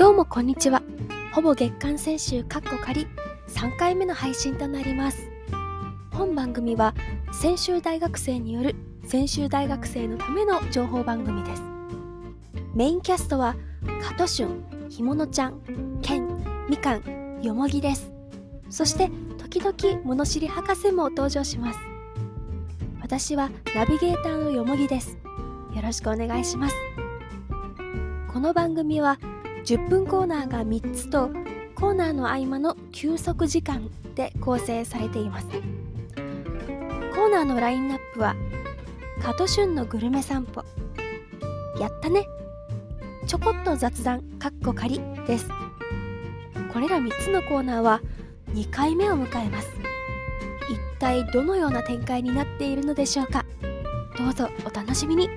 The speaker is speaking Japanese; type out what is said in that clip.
どうもこんにちは。ほぼ月間選集カッコ仮。3回目の配信となります。本番組は専修大学生による専修大学生のための情報番組です。メインキャストは加藤俊ひものちゃんケンみかんよもぎです。そして時々物知り博士も登場します。私はナビゲーターのよもぎです。よろしくお願いします。この番組は10分コーナーが3つとコーナーの合間の休息時間で構成されています。コーナーのラインナップは加藤旬のグルメ散歩。やったね。ちょこっと雑談かっこ仮です。これら3つのコーナーは2回目を迎えます。一体どのような展開になっているのでしょうか。どうぞお楽しみに。